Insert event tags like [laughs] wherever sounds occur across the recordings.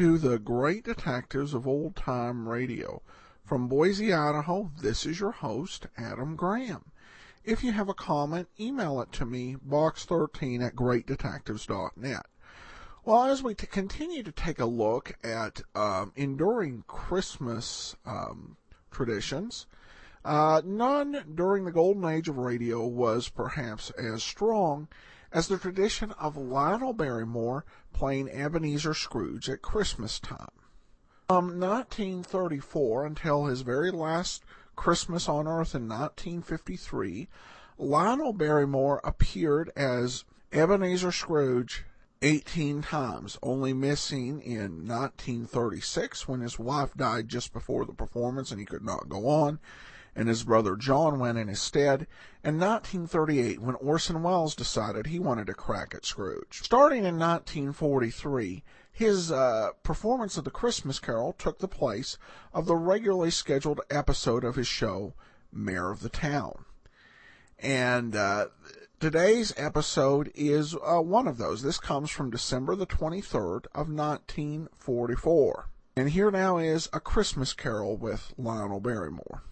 to the Great Detectives of Old Time Radio. From Boise, Idaho, this is your host, Adam Graham. If you have a comment, email it to me, box13 at greatdetectives.net. Well, as we t- continue to take a look at um, enduring Christmas um, traditions, uh, none during the golden age of radio was perhaps as strong as the tradition of Lionel Barrymore playing Ebenezer Scrooge at Christmas time. From 1934 until his very last Christmas on Earth in 1953, Lionel Barrymore appeared as Ebenezer Scrooge 18 times, only missing in 1936 when his wife died just before the performance and he could not go on, and his brother John went in his stead, and 1938 when Orson Welles decided he wanted a crack at Scrooge. Starting in 1943, his uh, performance of the Christmas Carol took the place of the regularly scheduled episode of his show, Mayor of the Town. And uh, today's episode is uh, one of those. This comes from December the 23rd of 1944. And here now is A Christmas Carol with Lionel Barrymore.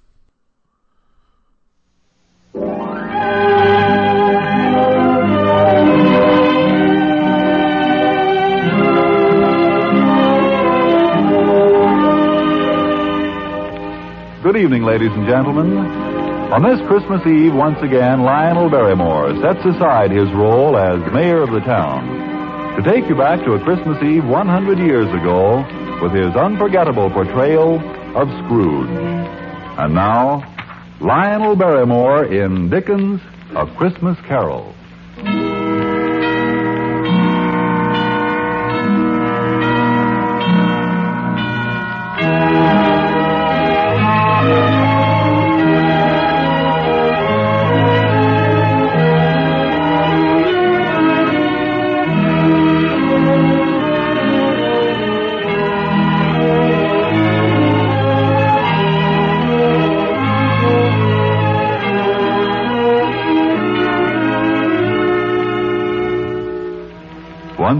Good evening, ladies and gentlemen. On this Christmas Eve, once again, Lionel Barrymore sets aside his role as mayor of the town to take you back to a Christmas Eve 100 years ago with his unforgettable portrayal of Scrooge. And now, Lionel Barrymore in Dickens' A Christmas Carol.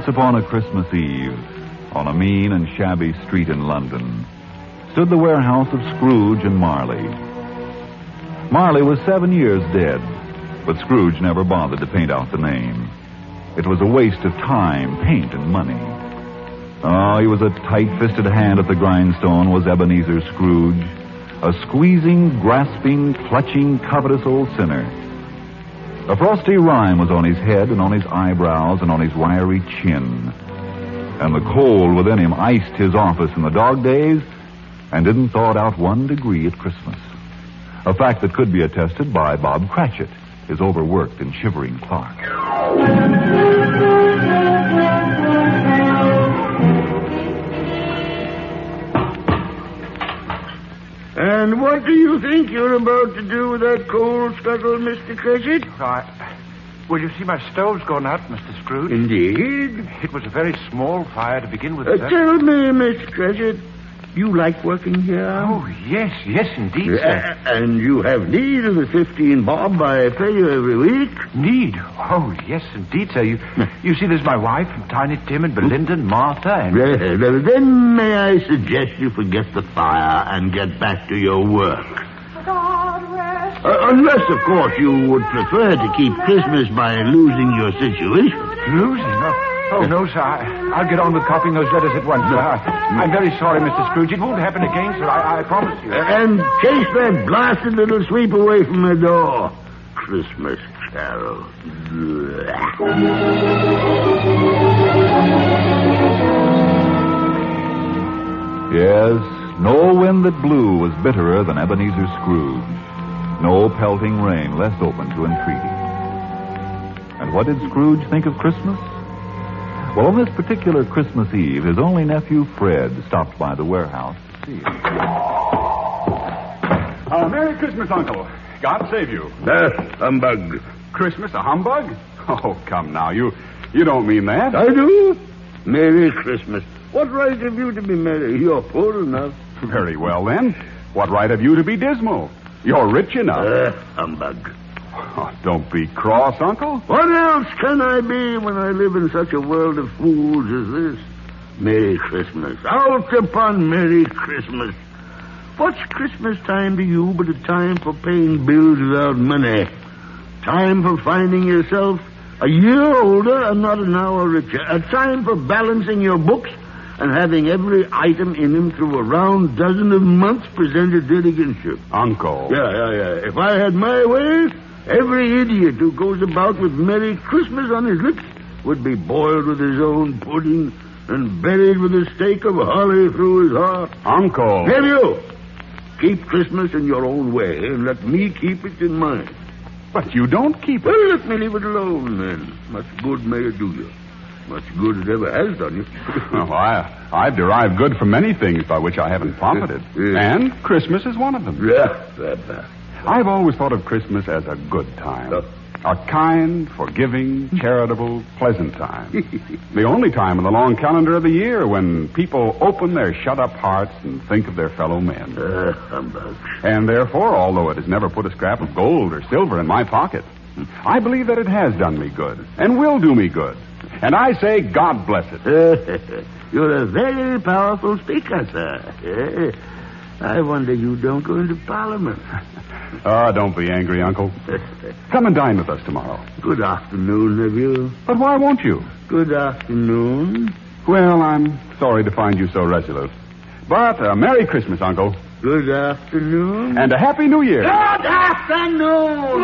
Upon a Christmas Eve, on a mean and shabby street in London, stood the warehouse of Scrooge and Marley. Marley was seven years dead, but Scrooge never bothered to paint out the name. It was a waste of time, paint, and money. Oh, he was a tight-fisted hand at the grindstone, was Ebenezer Scrooge, a squeezing, grasping, clutching, covetous old sinner. A frosty rime was on his head and on his eyebrows and on his wiry chin. And the cold within him iced his office in the dog days and didn't thaw it out one degree at Christmas. A fact that could be attested by Bob Cratchit, his overworked and shivering clerk. And what do you think you're about to do with that coal scuttle, Mr. Cratchit? I, well, you see, my stove's gone out, Mr. Scrooge. Indeed. It was a very small fire to begin with, Uh, tell me, Mr. Cratchit, you like working here? Oh, yes, yes, indeed, Uh, sir. and you have need of the 15 bob I pay you every week? Need? Oh, yes, indeed, sir. You, [laughs] you see, there's my wife, and Tiny Tim, and Belinda, and Martha, and... Well, well, then may I suggest you forget the fire and get back to your work? Uh, unless, of course, you would prefer to keep Christmas by losing your situation. Losing? Oh, oh no, sir. I, I'll get on with copying those letters at once, sir. I, I'm very sorry, Mr. Scrooge. It won't happen again, sir. I, I promise you. And chase that blasted little sweep away from the door. Christmas carol. Yes, no wind that blew was bitterer than Ebenezer Scrooge. No pelting rain less open to entreaty. And what did Scrooge think of Christmas? Well, on this particular Christmas Eve, his only nephew, Fred, stopped by the warehouse to see him. Uh, Merry Christmas, Uncle. God save you. Uh, humbug. Christmas a humbug? Oh, come now. You you don't mean that. I do. Merry Christmas. What right have you to be merry? You're poor enough. Very well, then. What right have you to be dismal? You're rich enough. Uh, humbug. Oh, don't be cross, Uncle. What else can I be when I live in such a world of fools as this? Merry Christmas. Out upon Merry Christmas. What's Christmas time to you but a time for paying bills without money? Time for finding yourself a year older and not an hour richer. A time for balancing your books and having every item in them through a round dozen of months presented dead against you. Uncle. Yeah, yeah, yeah. If I had my way, every idiot who goes about with Merry Christmas on his lips would be boiled with his own pudding and buried with a stake of holly through his heart. Uncle. Have you? Keep Christmas in your own way and let me keep it in mine. But you don't keep it. Well, let me leave it alone then. Much good may it do you. Much good it ever has done you. [laughs] Oh, I, I've derived good from many things by which I haven't profited. And Christmas is one of them. yeah, that, that. I've always thought of Christmas as a good time. Uh. A kind, forgiving, charitable, pleasant time. [laughs] the only time in the long calendar of the year when people open their shut up hearts and think of their fellow men. Uh, humbug. And therefore, although it has never put a scrap of gold or silver in my pocket, I believe that it has done me good and will do me good. And I say, God bless it. [laughs] You're a very powerful speaker, sir. [laughs] I wonder you don't go into Parliament. [laughs] Ah, don't be angry, Uncle. [laughs] Come and dine with us tomorrow. Good afternoon, nephew. But why won't you? Good afternoon. Well, I'm sorry to find you so resolute. But a Merry Christmas, Uncle. Good afternoon. And a Happy New Year. Good afternoon.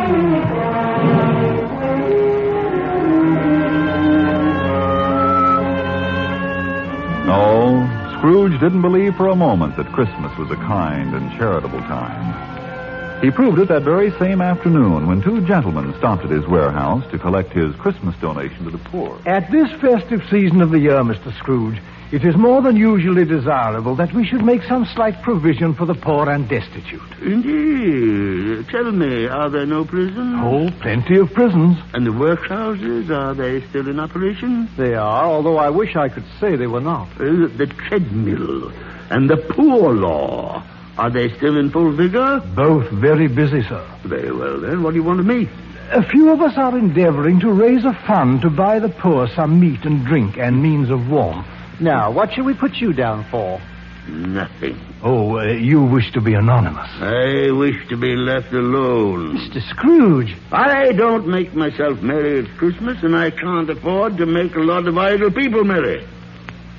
No, Scrooge didn't believe for a moment that Christmas was a kind and charitable time. He proved it that very same afternoon when two gentlemen stopped at his warehouse to collect his Christmas donation to the poor. At this festive season of the year, Mr. Scrooge, it is more than usually desirable that we should make some slight provision for the poor and destitute. Indeed. Tell me, are there no prisons? Oh, plenty of prisons. And the workhouses, are they still in operation? They are, although I wish I could say they were not. Uh, the treadmill and the poor law, are they still in full vigor? Both very busy, sir. Very well, then. What do you want of me? A few of us are endeavoring to raise a fund to buy the poor some meat and drink and means of warmth. Now, what shall we put you down for? Nothing. Oh, uh, you wish to be anonymous. I wish to be left alone. Mr. Scrooge. I don't make myself merry at Christmas, and I can't afford to make a lot of idle people merry.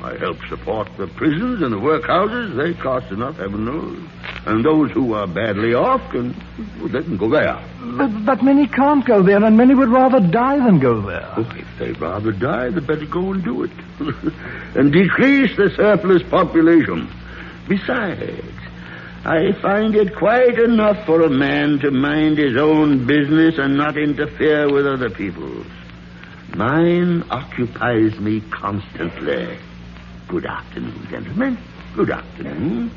I help support the prisons and the workhouses. They cost enough, heaven knows. And those who are badly off can, well, they can go there. But, but many can't go there, and many would rather die than go there. Oh, if they'd rather die, they better go and do it. [laughs] and decrease the surplus population. Besides, I find it quite enough for a man to mind his own business and not interfere with other people's. Mine occupies me constantly. Good afternoon, gentlemen. Good afternoon.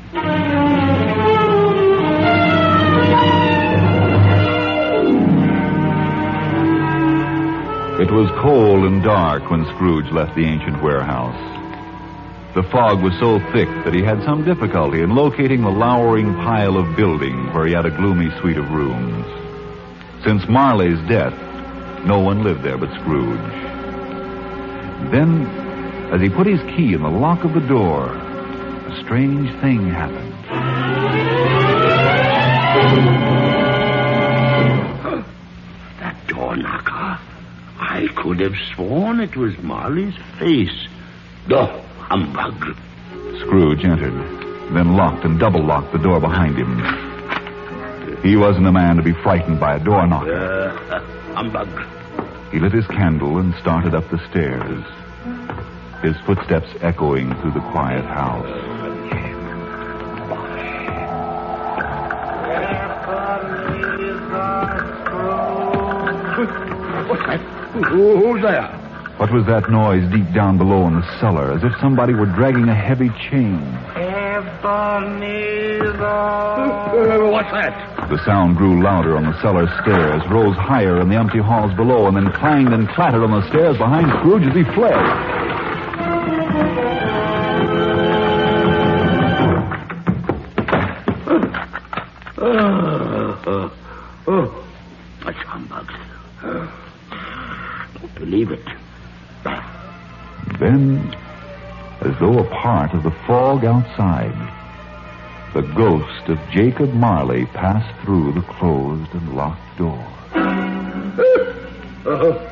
It was cold and dark when Scrooge left the ancient warehouse. The fog was so thick that he had some difficulty in locating the lowering pile of building where he had a gloomy suite of rooms. Since Marley's death, no one lived there but Scrooge. Then, as he put his key in the lock of the door, a strange thing happened. That door knocker. I could have sworn it was Marley's face. The humbug. Scrooge entered, then locked and double locked the door behind him. He wasn't a man to be frightened by a door knocker. Uh, humbug. He lit his candle and started up the stairs, his footsteps echoing through the quiet house. What's that? Who's there? What was that noise deep down below in the cellar, as if somebody were dragging a heavy chain? Uh, what's that? The sound grew louder on the cellar stairs, rose higher in the empty halls below, and then clanged and clattered on the stairs behind Scrooge as he fled. As though a part of the fog outside. The ghost of Jacob Marley passed through the closed and locked door. [laughs]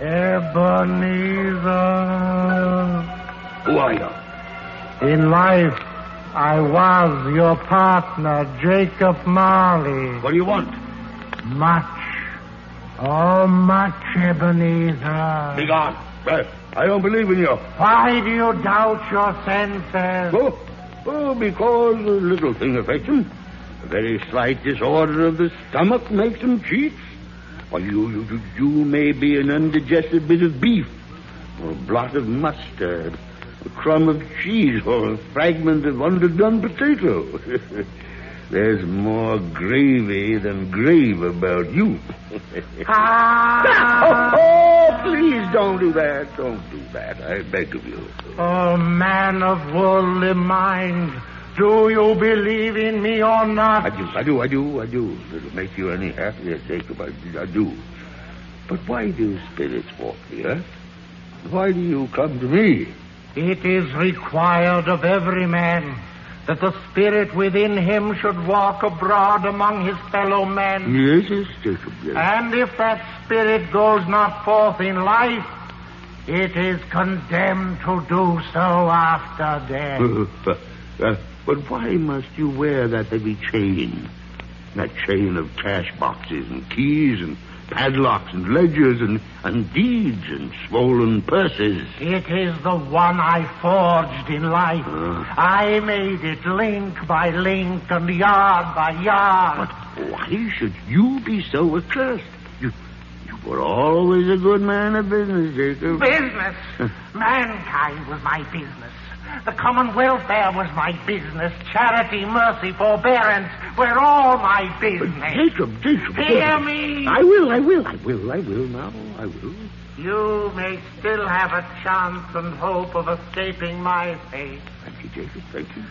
Ebenezer. Who are you? In life, I was your partner, Jacob Marley. What do you want? Much. Oh, much, Ebenezer. Be gone. I don't believe in you. Why do you doubt your senses? Oh, oh, because a little thing affects him. A very slight disorder of the stomach makes him cheat. Why, you, you, you may be an undigested bit of beef, or a blot of mustard, a crumb of cheese, or a fragment of underdone potato. [laughs] There's more gravy than grave about you. [laughs] Ah! oh, oh, please don't do that. Don't do that. I beg of you. Oh, man of worldly mind, do you believe in me or not? I do, I do, I do, I do. It'll make you any happier, Jacob, I, I do. But why do spirits walk the earth? Why do you come to me? It is required of every man that the spirit within him should walk abroad among his fellow men. Yes, yes, Jacob, yes. And if that spirit goes not forth in life, it is condemned to do so after death. [laughs] Uh, but why must you wear that heavy chain? That chain of cash boxes and keys and padlocks and ledgers and, and deeds and swollen purses. It is the one I forged in life. Ah. I made it link by link and yard by yard. But why should you be so accursed? You, you were always a good man of business, Jacob. Business. Mankind was my business. The common welfare was my business. Charity, mercy, forbearance were all my But business. Jacob, Jacob. Hear me. I will, I will, I will, I will now. I will. You may still have a chance and hope of escaping my fate. Thank you, Jacob. Thank you.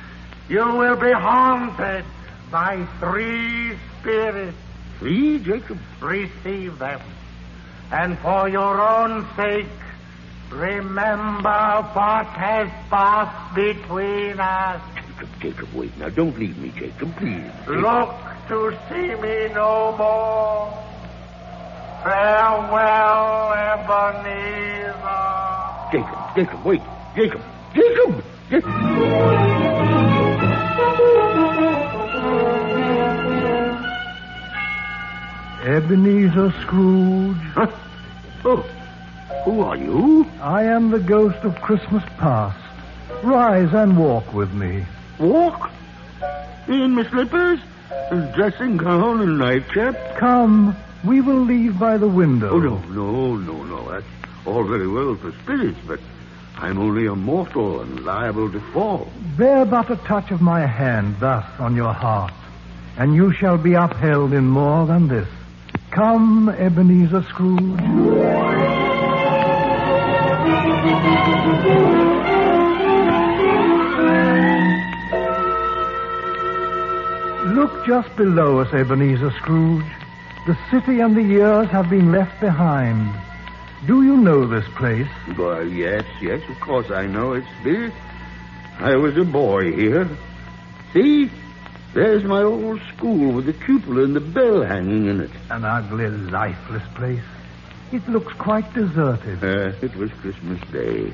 You will be haunted by three spirits. Three, Jacob. Receive them. And for your own sake, remember what has passed between us. Jacob, Jacob, wait now. Don't leave me, Jacob, please. Look to see me no more. Farewell, Ebenezer. Jacob, Jacob, wait. Jacob, Jacob! Jacob! Ebenezer Scrooge, Huh? Oh, who are you? I am the ghost of Christmas past. Rise and walk with me. Walk? In my slippers? And dressing gown and nightcap? Come, we will leave by the window. Oh, no, no, no, no. That's all very well for spirits, but I'm only a mortal and liable to fall. Bear but a touch of my hand thus on your heart, and you shall be upheld in more than this. Come, Ebenezer Scrooge. Look just below us, Ebenezer Scrooge. The city and the years have been left behind. Do you know this place? Why, yes, yes, of course I know it, Spirit. I was a boy here. See? There's my old school with the cupola and the bell hanging in it. An ugly, lifeless place. It looks quite deserted. Uh, it was Christmas Day.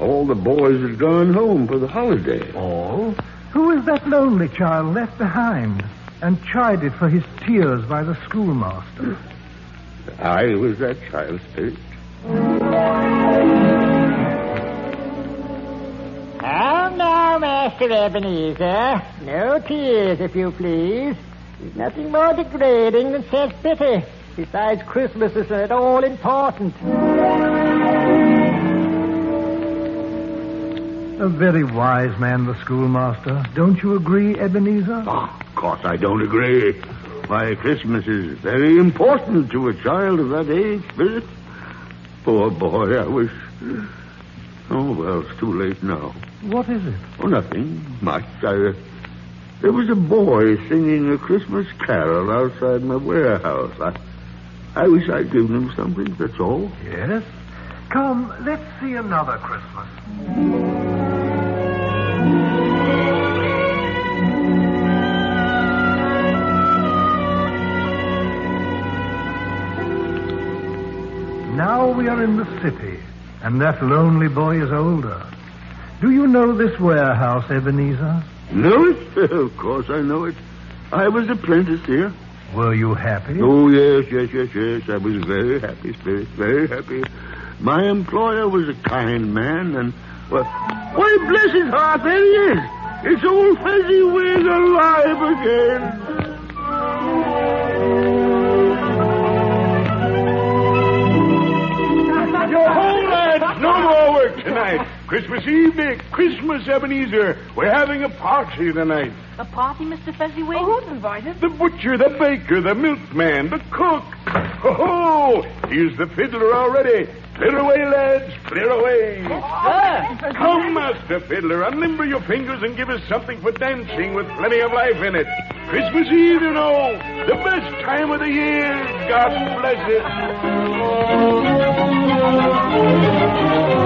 All the boys had gone home for the holiday. All? Who is that lonely child left behind and chided for his tears by the schoolmaster? I was that child, Spirit. Calm now, Master Ebenezer. No tears, if you please. There's nothing more degrading than self-pity. Besides, Christmas isn't all important. A very wise man, the schoolmaster. Don't you agree, Ebenezer? Oh, of course I don't agree. Why, Christmas is very important to a child of that age, Spirit. Poor boy, I wish. Oh, well, it's too late now. What is it? Oh, nothing much. I, uh, there was a boy singing a Christmas carol outside my warehouse. I, I wish I'd given him something, that's all. Yes? Come, let's see another Christmas. Now we are in the city, and that lonely boy is older. Do you know this warehouse, Ebenezer? Know it? [laughs] of course I know it. I was apprenticed here. Were you happy? Oh, yes, yes, yes, yes. I was very happy, Spirit, very happy. My employer was a kind man, and, well, why, bless his heart, there he is. It's old Fezziwig alive again. Yo ho, lads! No more work tonight. Christmas Eve, Dick. Christmas, Ebenezer. We're having a party tonight. A party, Mr. Fezziwig? Oh, who's invited? The butcher, the baker, the milkman, the cook. Ho ho! Here's the fiddler already. Clear away, lads. Clear away. Sir! Come, Master Fiddler, unlimber your fingers and give us something for dancing with plenty of life in it. Christmas Eve, you know, the best time of the year. God bless it.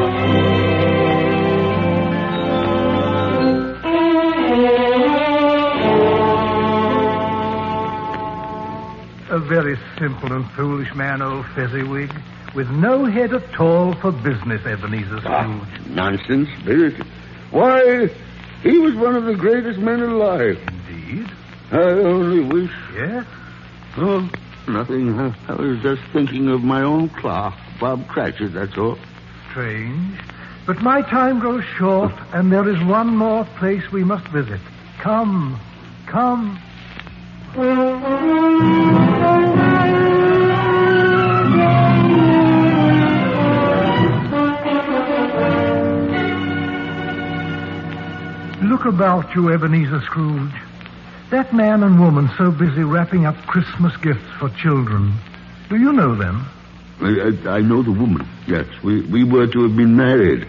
Very simple and foolish man, old Fezziwig, with no head at all for business, Ebenezer Ah, nonsense, Spirit. Why, he was one of the greatest men alive. Indeed? I only wish. Yes? Oh, nothing. I, I was just thinking of my own clerk, Bob Cratchit, that's all. Strange. But my time grows short, and there is one more place we must visit. Come, come. Look about you, Ebenezer Scrooge. That man and woman so busy wrapping up Christmas gifts for children. Do you know them? I, I, I know the woman, yes. We, we were to have been married.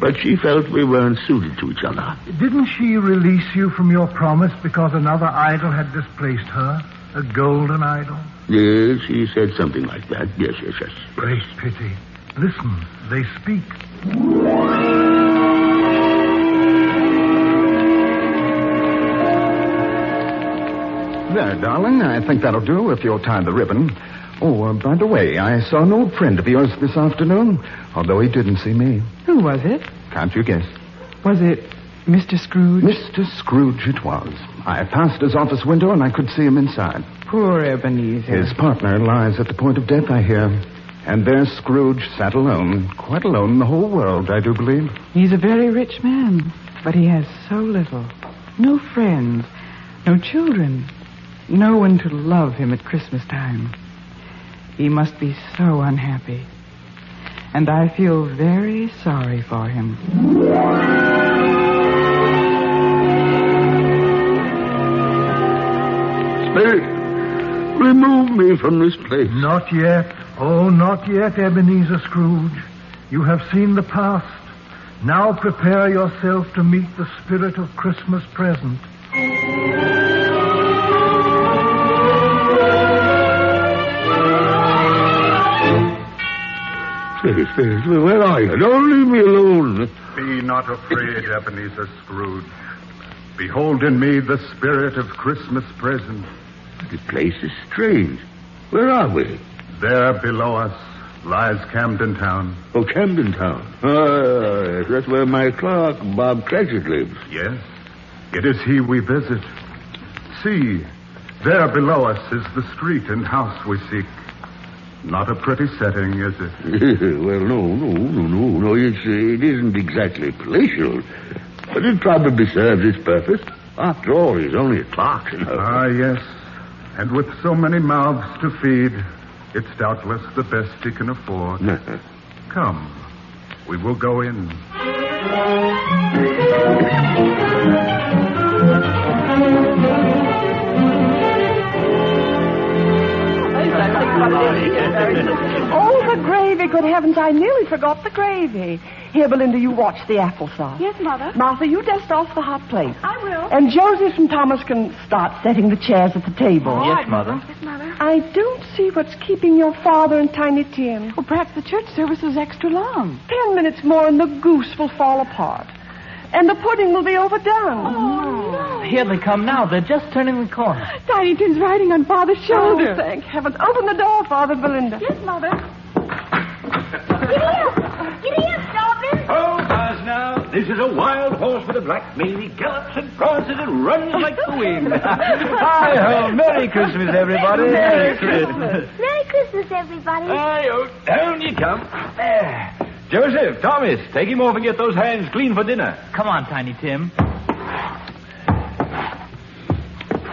But she felt we weren't suited to each other. Didn't she release you from your promise because another idol had displaced her? A golden idol? Yes, she said something like that. Yes, yes, yes. Great pity. Listen, they speak. There, darling. I think that'll do if you'll tie the ribbon. Oh, uh, by the way, I saw an old friend of yours this afternoon, although he didn't see me. Who was it? Can't you guess? Was it Mr. Scrooge? Mr. Scrooge it was. I passed his office window and I could see him inside. Poor Ebenezer. His partner lies at the point of death, I hear. And there Scrooge sat alone, quite alone in the whole world, I do believe. He's a very rich man, but he has so little. No friends, no children, no one to love him at Christmas time. He must be so unhappy. And I feel very sorry for him. Spirit, remove me from this place. Not yet. Oh, not yet, Ebenezer Scrooge. You have seen the past. Now prepare yourself to meet the spirit of Christmas present. Spirit, Spirit, where are you? Don't leave me alone. Be not afraid, Ebenezer Scrooge. Behold in me the spirit of Christmas present. The place is strange. Where are we? There below us lies Camden Town. Oh, Camden Town. Ah, yes, that's where my clerk, Bob Cratchit, lives. Yes, it is he we visit. See, there below us is the street and house we seek. Not a pretty setting, is it? [laughs] well, no, no, no, no, no. It's, it isn't exactly palatial, but it probably serves its purpose. After all, he's only a clerk, you know. Ah, yes. And with so many mouths to feed, it's doubtless the best he can afford. [laughs] Come, we will go in. [laughs] Oh, the gravy, good heavens, I nearly forgot the gravy. Here, Belinda, you watch the applesauce. Yes, Mother. Martha, you dust off the hot plate. I will. And Joseph and Thomas can start setting the chairs at the table. Oh, yes, Mother. Yes, Mother. I don't see what's keeping your father and Tiny Tim. Well, perhaps the church service was extra long. Ten minutes more and the goose will fall apart. And the pudding will be overdone. Oh, Here they come now. They're just turning the corner. Tiny Tim's riding on Father's shoulder. Oh, shoulder. thank heavens. Open the door, Father Belinda. Yes, Mother. Giddy up, Dobbin. Oh, Buzz, now. This is a wild horse with a black mane. He gallops and prances and runs like the wind. [laughs] Hi ho! Merry Christmas, everybody. Merry Christmas. Merry Christmas, everybody. Hi ho! Down you come. There. Joseph, Thomas, take him off and get those hands clean for dinner. Come on, Tiny Tim.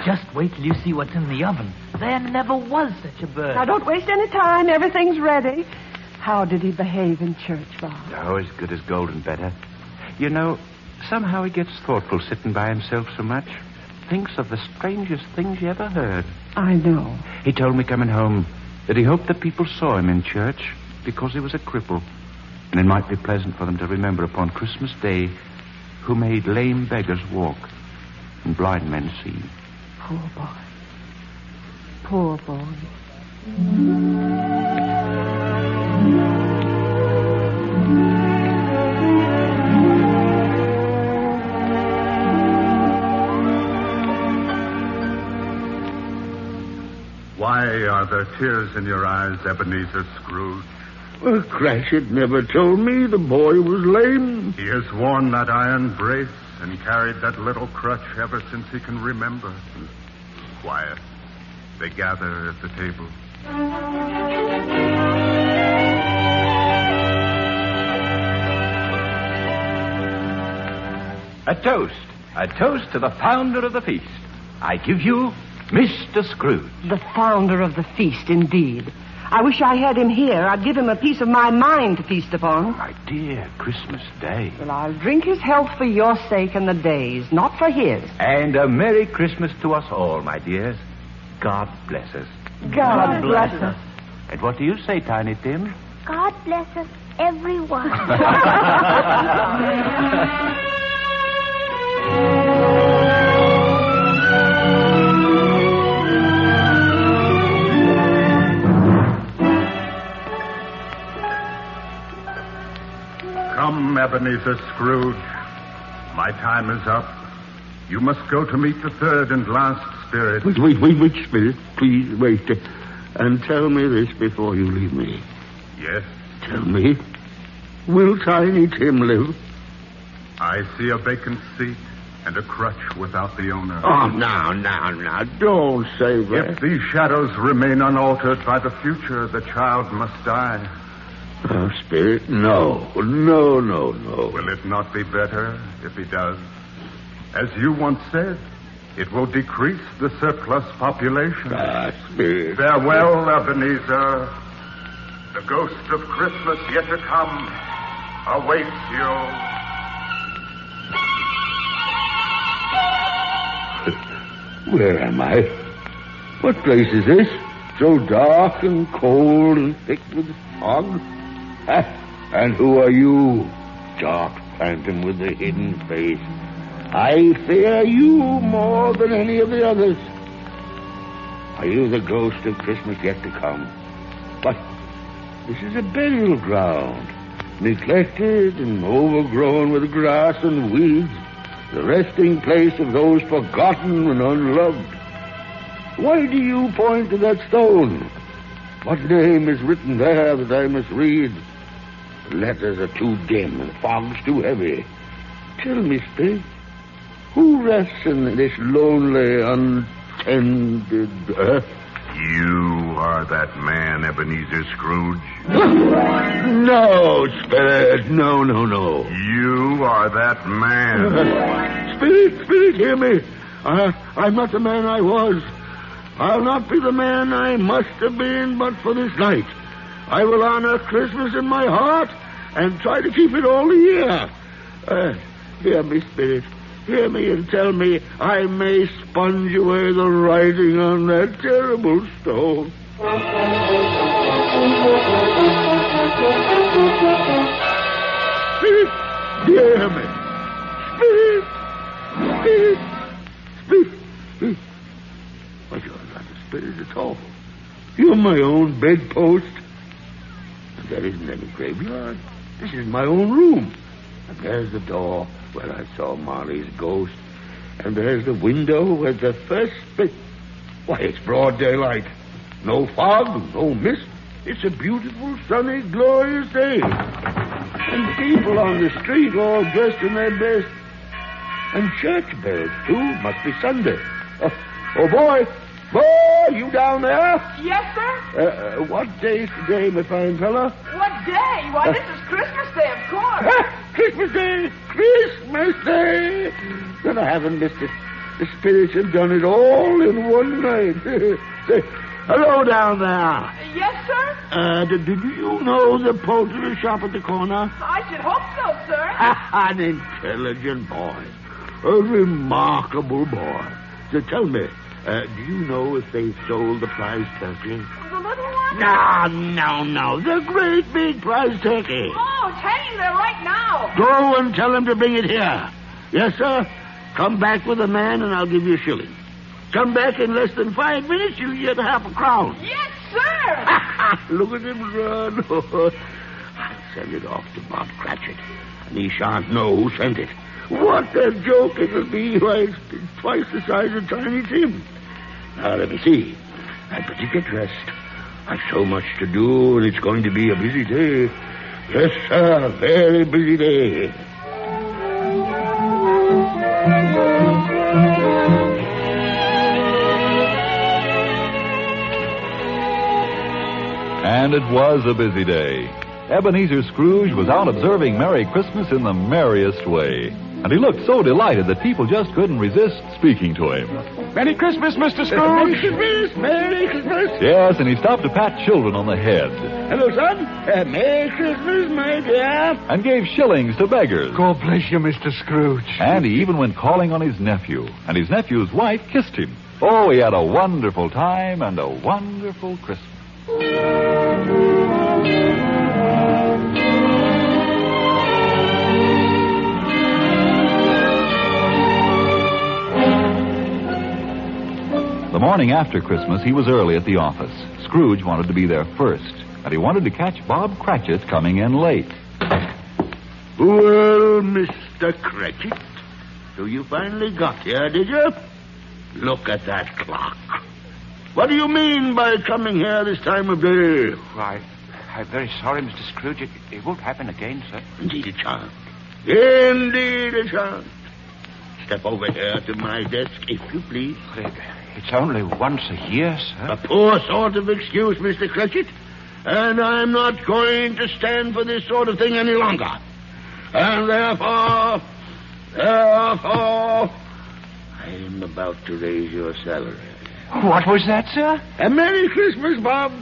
Just wait till you see what's in the oven. There never was such a bird. Now, don't waste any time. Everything's ready. How did he behave in church, Bob? Oh, as good as gold and better. You know, somehow he gets thoughtful sitting by himself so much. Thinks of the strangest things you ever heard. I know. He told me coming home that he hoped that people saw him in church because he was a cripple. And it might be pleasant for them to remember upon Christmas Day who made lame beggars walk and blind men see. Poor boy. Poor boy. Why are there tears in your eyes, Ebenezer Scrooge? Well, Cratchit never told me the boy was lame. He has worn that iron brace and carried that little crutch ever since he can remember. Quiet. They gather at the table. A toast. A toast to the founder of the feast. I give you Mr. Scrooge. The founder of the feast, indeed. I wish I had him here. I'd give him a piece of my mind to feast upon. My dear, Christmas Day. Well, I'll drink his health for your sake and the day's, not for his. And a Merry Christmas to us all, my dears. God bless us. God, bless us. And what do you say, Tiny Tim? God bless us, everyone. [laughs] [laughs] Ebenezer Scrooge. My time is up. You must go to meet the third and last spirit. Wait, wait, wait, wait, Spirit. Please wait. uh, And tell me this before you leave me. Yes, Tell me, will Tiny Tim live? I see a vacant seat and a crutch without the owner. Oh, now, now, now, don't say that. If these shadows remain unaltered by the future, the child must die. Oh, Spirit, no, no, no, no. Will it not be better if he does? As you once said, it will decrease the surplus population. Ah, Spirit. Farewell, Ebenezer. The ghost of Christmas yet to come awaits you. [laughs] Where am I? What place is this? So dark and cold and thick with fog? And who are you? Dark phantom with the hidden face. I fear you more than any of the others. Are you the ghost of Christmas yet to come? But this is a burial ground, neglected and overgrown with grass and weeds, the resting place of those forgotten and unloved. Why do you point to that stone? What name is written there that I must read? Letters are too dim and fog's too heavy. Tell me, Spirit, who rests in this lonely, untended earth? You are that man, Ebenezer Scrooge. [laughs] No, Spirit, no, no, no. You are that man. [laughs] Spirit, Spirit, hear me. I, I'm not the man I was. I'll not be the man I must have been but for this night. I will honor Christmas in my heart and try to keep it all the year. Uh, hear me, Spirit. Hear me and tell me I may sponge away the writing on that terrible stone. Spirit, hear me. Spirit, Spirit, Spirit. Why, you're not a spirit at all. You're my own bedpost. There isn't any graveyard. This is my own room. And there's the door where I saw Marley's ghost. And there's the window where the first bit. Why, it's broad daylight. No fog, no mist. It's a beautiful, sunny, glorious day. And people on the street all dressed in their best. And church bells, too. Must be Sunday. Oh, oh boy. Boy, you down there? Yes, sir? Uh, uh, what day's today, my fine fella? What day? Why, this is Christmas Day, of course. Christmas Day! Christmas Day! Then I haven't missed it. The spirits have done it all in one night. [laughs] Say, hello down there. Yes, sir? Uh, you know the poultry shop at the corner? I should hope so, sir. [laughs] An intelligent boy. A remarkable boy. So tell me, uh, do you know if they sold the prize turkey? The little one? No, no, no. The great big prize turkey. Oh, it's hanging there right now. Go and tell him to bring it here. Yes, sir. Come back with a man and I'll give you a shilling. Come back in less than five minutes, you'll get half a crown. [laughs] Yes, sir. Look at him run. [laughs] I'll send it off to Bob Cratchit, and he shan't know who sent it. What a joke it'll be. Why, it's twice the size of Tiny Tim. Now, let me see. I better get dressed. I've so much to do, and it's going to be a busy day. Yes, sir, a very busy day. And it was a busy day. Ebenezer Scrooge was out observing Merry Christmas in the merriest way. And he looked so delighted that people just couldn't resist speaking to him. Merry Christmas, Mr. Scrooge. Merry Christmas, Merry Christmas. Yes, and he stopped to pat children on the head Hello, son. Uh, Merry Christmas, my dear. and gave shillings to beggars. God bless you, Mr. Scrooge. And he even went calling on his nephew, and his nephew's wife kissed him. Oh, he had a wonderful time and a wonderful Christmas. The morning after Christmas, he was early at the office. Scrooge wanted to be there first, and he wanted to catch Bob Cratchit coming in late. Well, Mr. Cratchit, so you finally got here, did you? Look at that clock. What do you mean by coming here this time of day? Why, I'm very sorry, Mr. Scrooge. It, it won't happen again, sir. Indeed it shan't. Indeed it shan't. Step over here to my desk, if you please. It, it's only once a year, sir. A poor sort of excuse, Mr. Cratchit. And I'm not going to stand for this sort of thing any longer. And therefore, therefore, I'm about to raise your salary. What was that, sir? A Merry Christmas, Bob.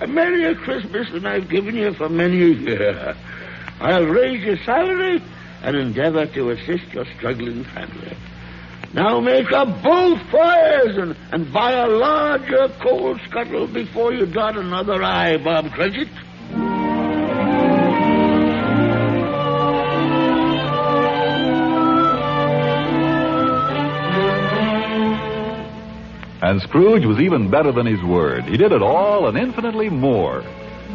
A Merry Christmas than I've given you for many a year. I'll raise your salary and endeavor to assist your struggling family. Now make up both fires and, and buy a larger coal scuttle before you dot another I, Bob Cratchit. And Scrooge was even better than his word. He did it all and infinitely more.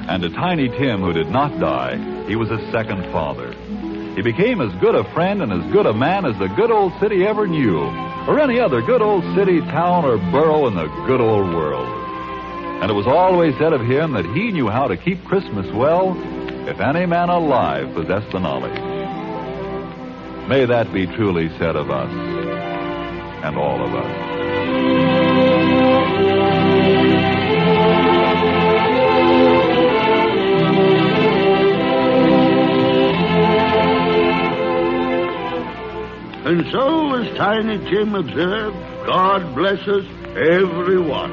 And to Tiny Tim, who did not die, he was a second father. He became as good a friend and as good a man as the good old city ever knew, or any other good old city, town, or borough in the good old world. And it was always said of him that he knew how to keep Christmas well, if any man alive possessed the knowledge. May that be truly said of us, and all of us. And so, as Tiny Tim observed, God bless us, everyone.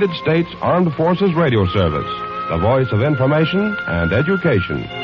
United States Armed Forces Radio Service, the voice of information and education.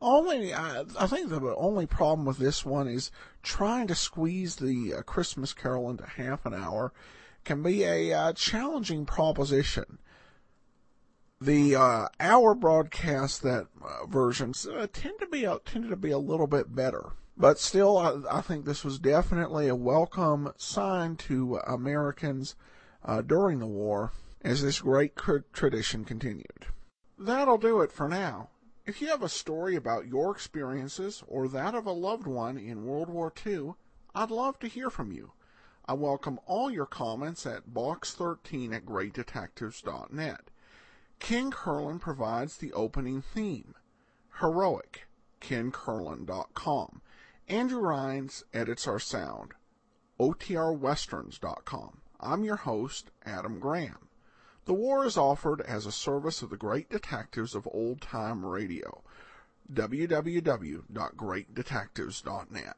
Only, I, I think the only problem with this one is trying to squeeze the uh, Christmas Carol into half an hour can be a uh, challenging proposition. The uh, hour broadcast that uh, versions uh, tend to be tended to be a little bit better, but still, I, I think this was definitely a welcome sign to Americans uh, during the war as this great tradition continued. That'll do it for now. If you have a story about your experiences or that of a loved one in World War II, I'd love to hear from you. I welcome all your comments at box13 at greatdetectives.net. Ken Curlin provides the opening theme. Heroic, KenCurlin.com. Andrew Rhynes edits our sound. OTRWesterns.com. I'm your host, Adam Graham. The war is offered as a service of the great detectives of old time radio. www.greatdetectives.net.